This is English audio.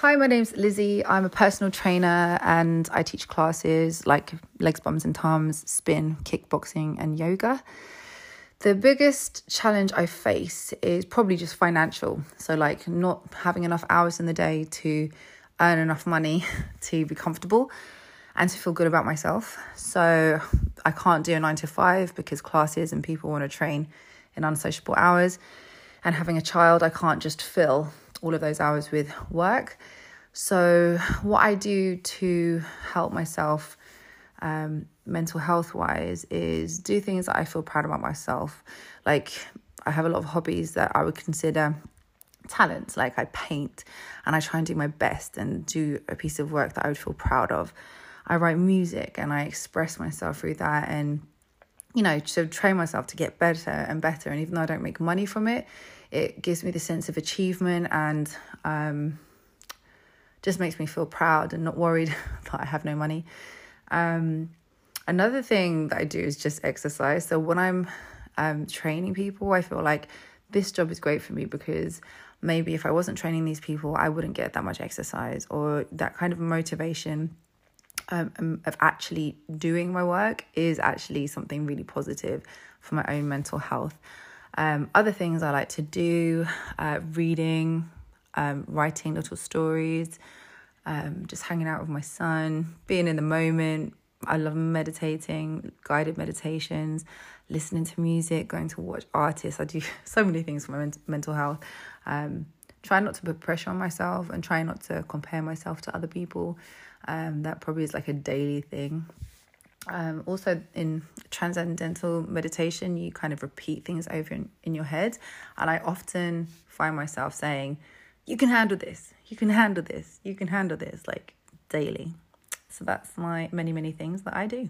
Hi, my name's Lizzie. I'm a personal trainer and I teach classes like legs, bums, and tums, spin, kickboxing, and yoga. The biggest challenge I face is probably just financial. So, like, not having enough hours in the day to earn enough money to be comfortable and to feel good about myself. So, I can't do a nine to five because classes and people want to train in unsociable hours. And having a child, I can't just fill all of those hours with work. So, what I do to help myself um, mental health wise is do things that I feel proud about myself. Like, I have a lot of hobbies that I would consider talents. Like, I paint and I try and do my best and do a piece of work that I would feel proud of. I write music and I express myself through that and you know, to train myself to get better and better. And even though I don't make money from it, it gives me the sense of achievement and um, just makes me feel proud and not worried that I have no money. Um, another thing that I do is just exercise. So when I'm um, training people, I feel like this job is great for me because maybe if I wasn't training these people, I wouldn't get that much exercise or that kind of motivation um, um, of actually doing my work is actually something really positive for my own mental health. Um, other things I like to do, uh, reading, um, writing little stories, um, just hanging out with my son, being in the moment. I love meditating, guided meditations, listening to music, going to watch artists. I do so many things for my men- mental health. Um, try not to put pressure on myself and try not to compare myself to other people. Um, that probably is like a daily thing. Um, also, in transcendental meditation, you kind of repeat things over in, in your head. And I often find myself saying, You can handle this, you can handle this, you can handle this, like daily. So that's my many, many things that I do.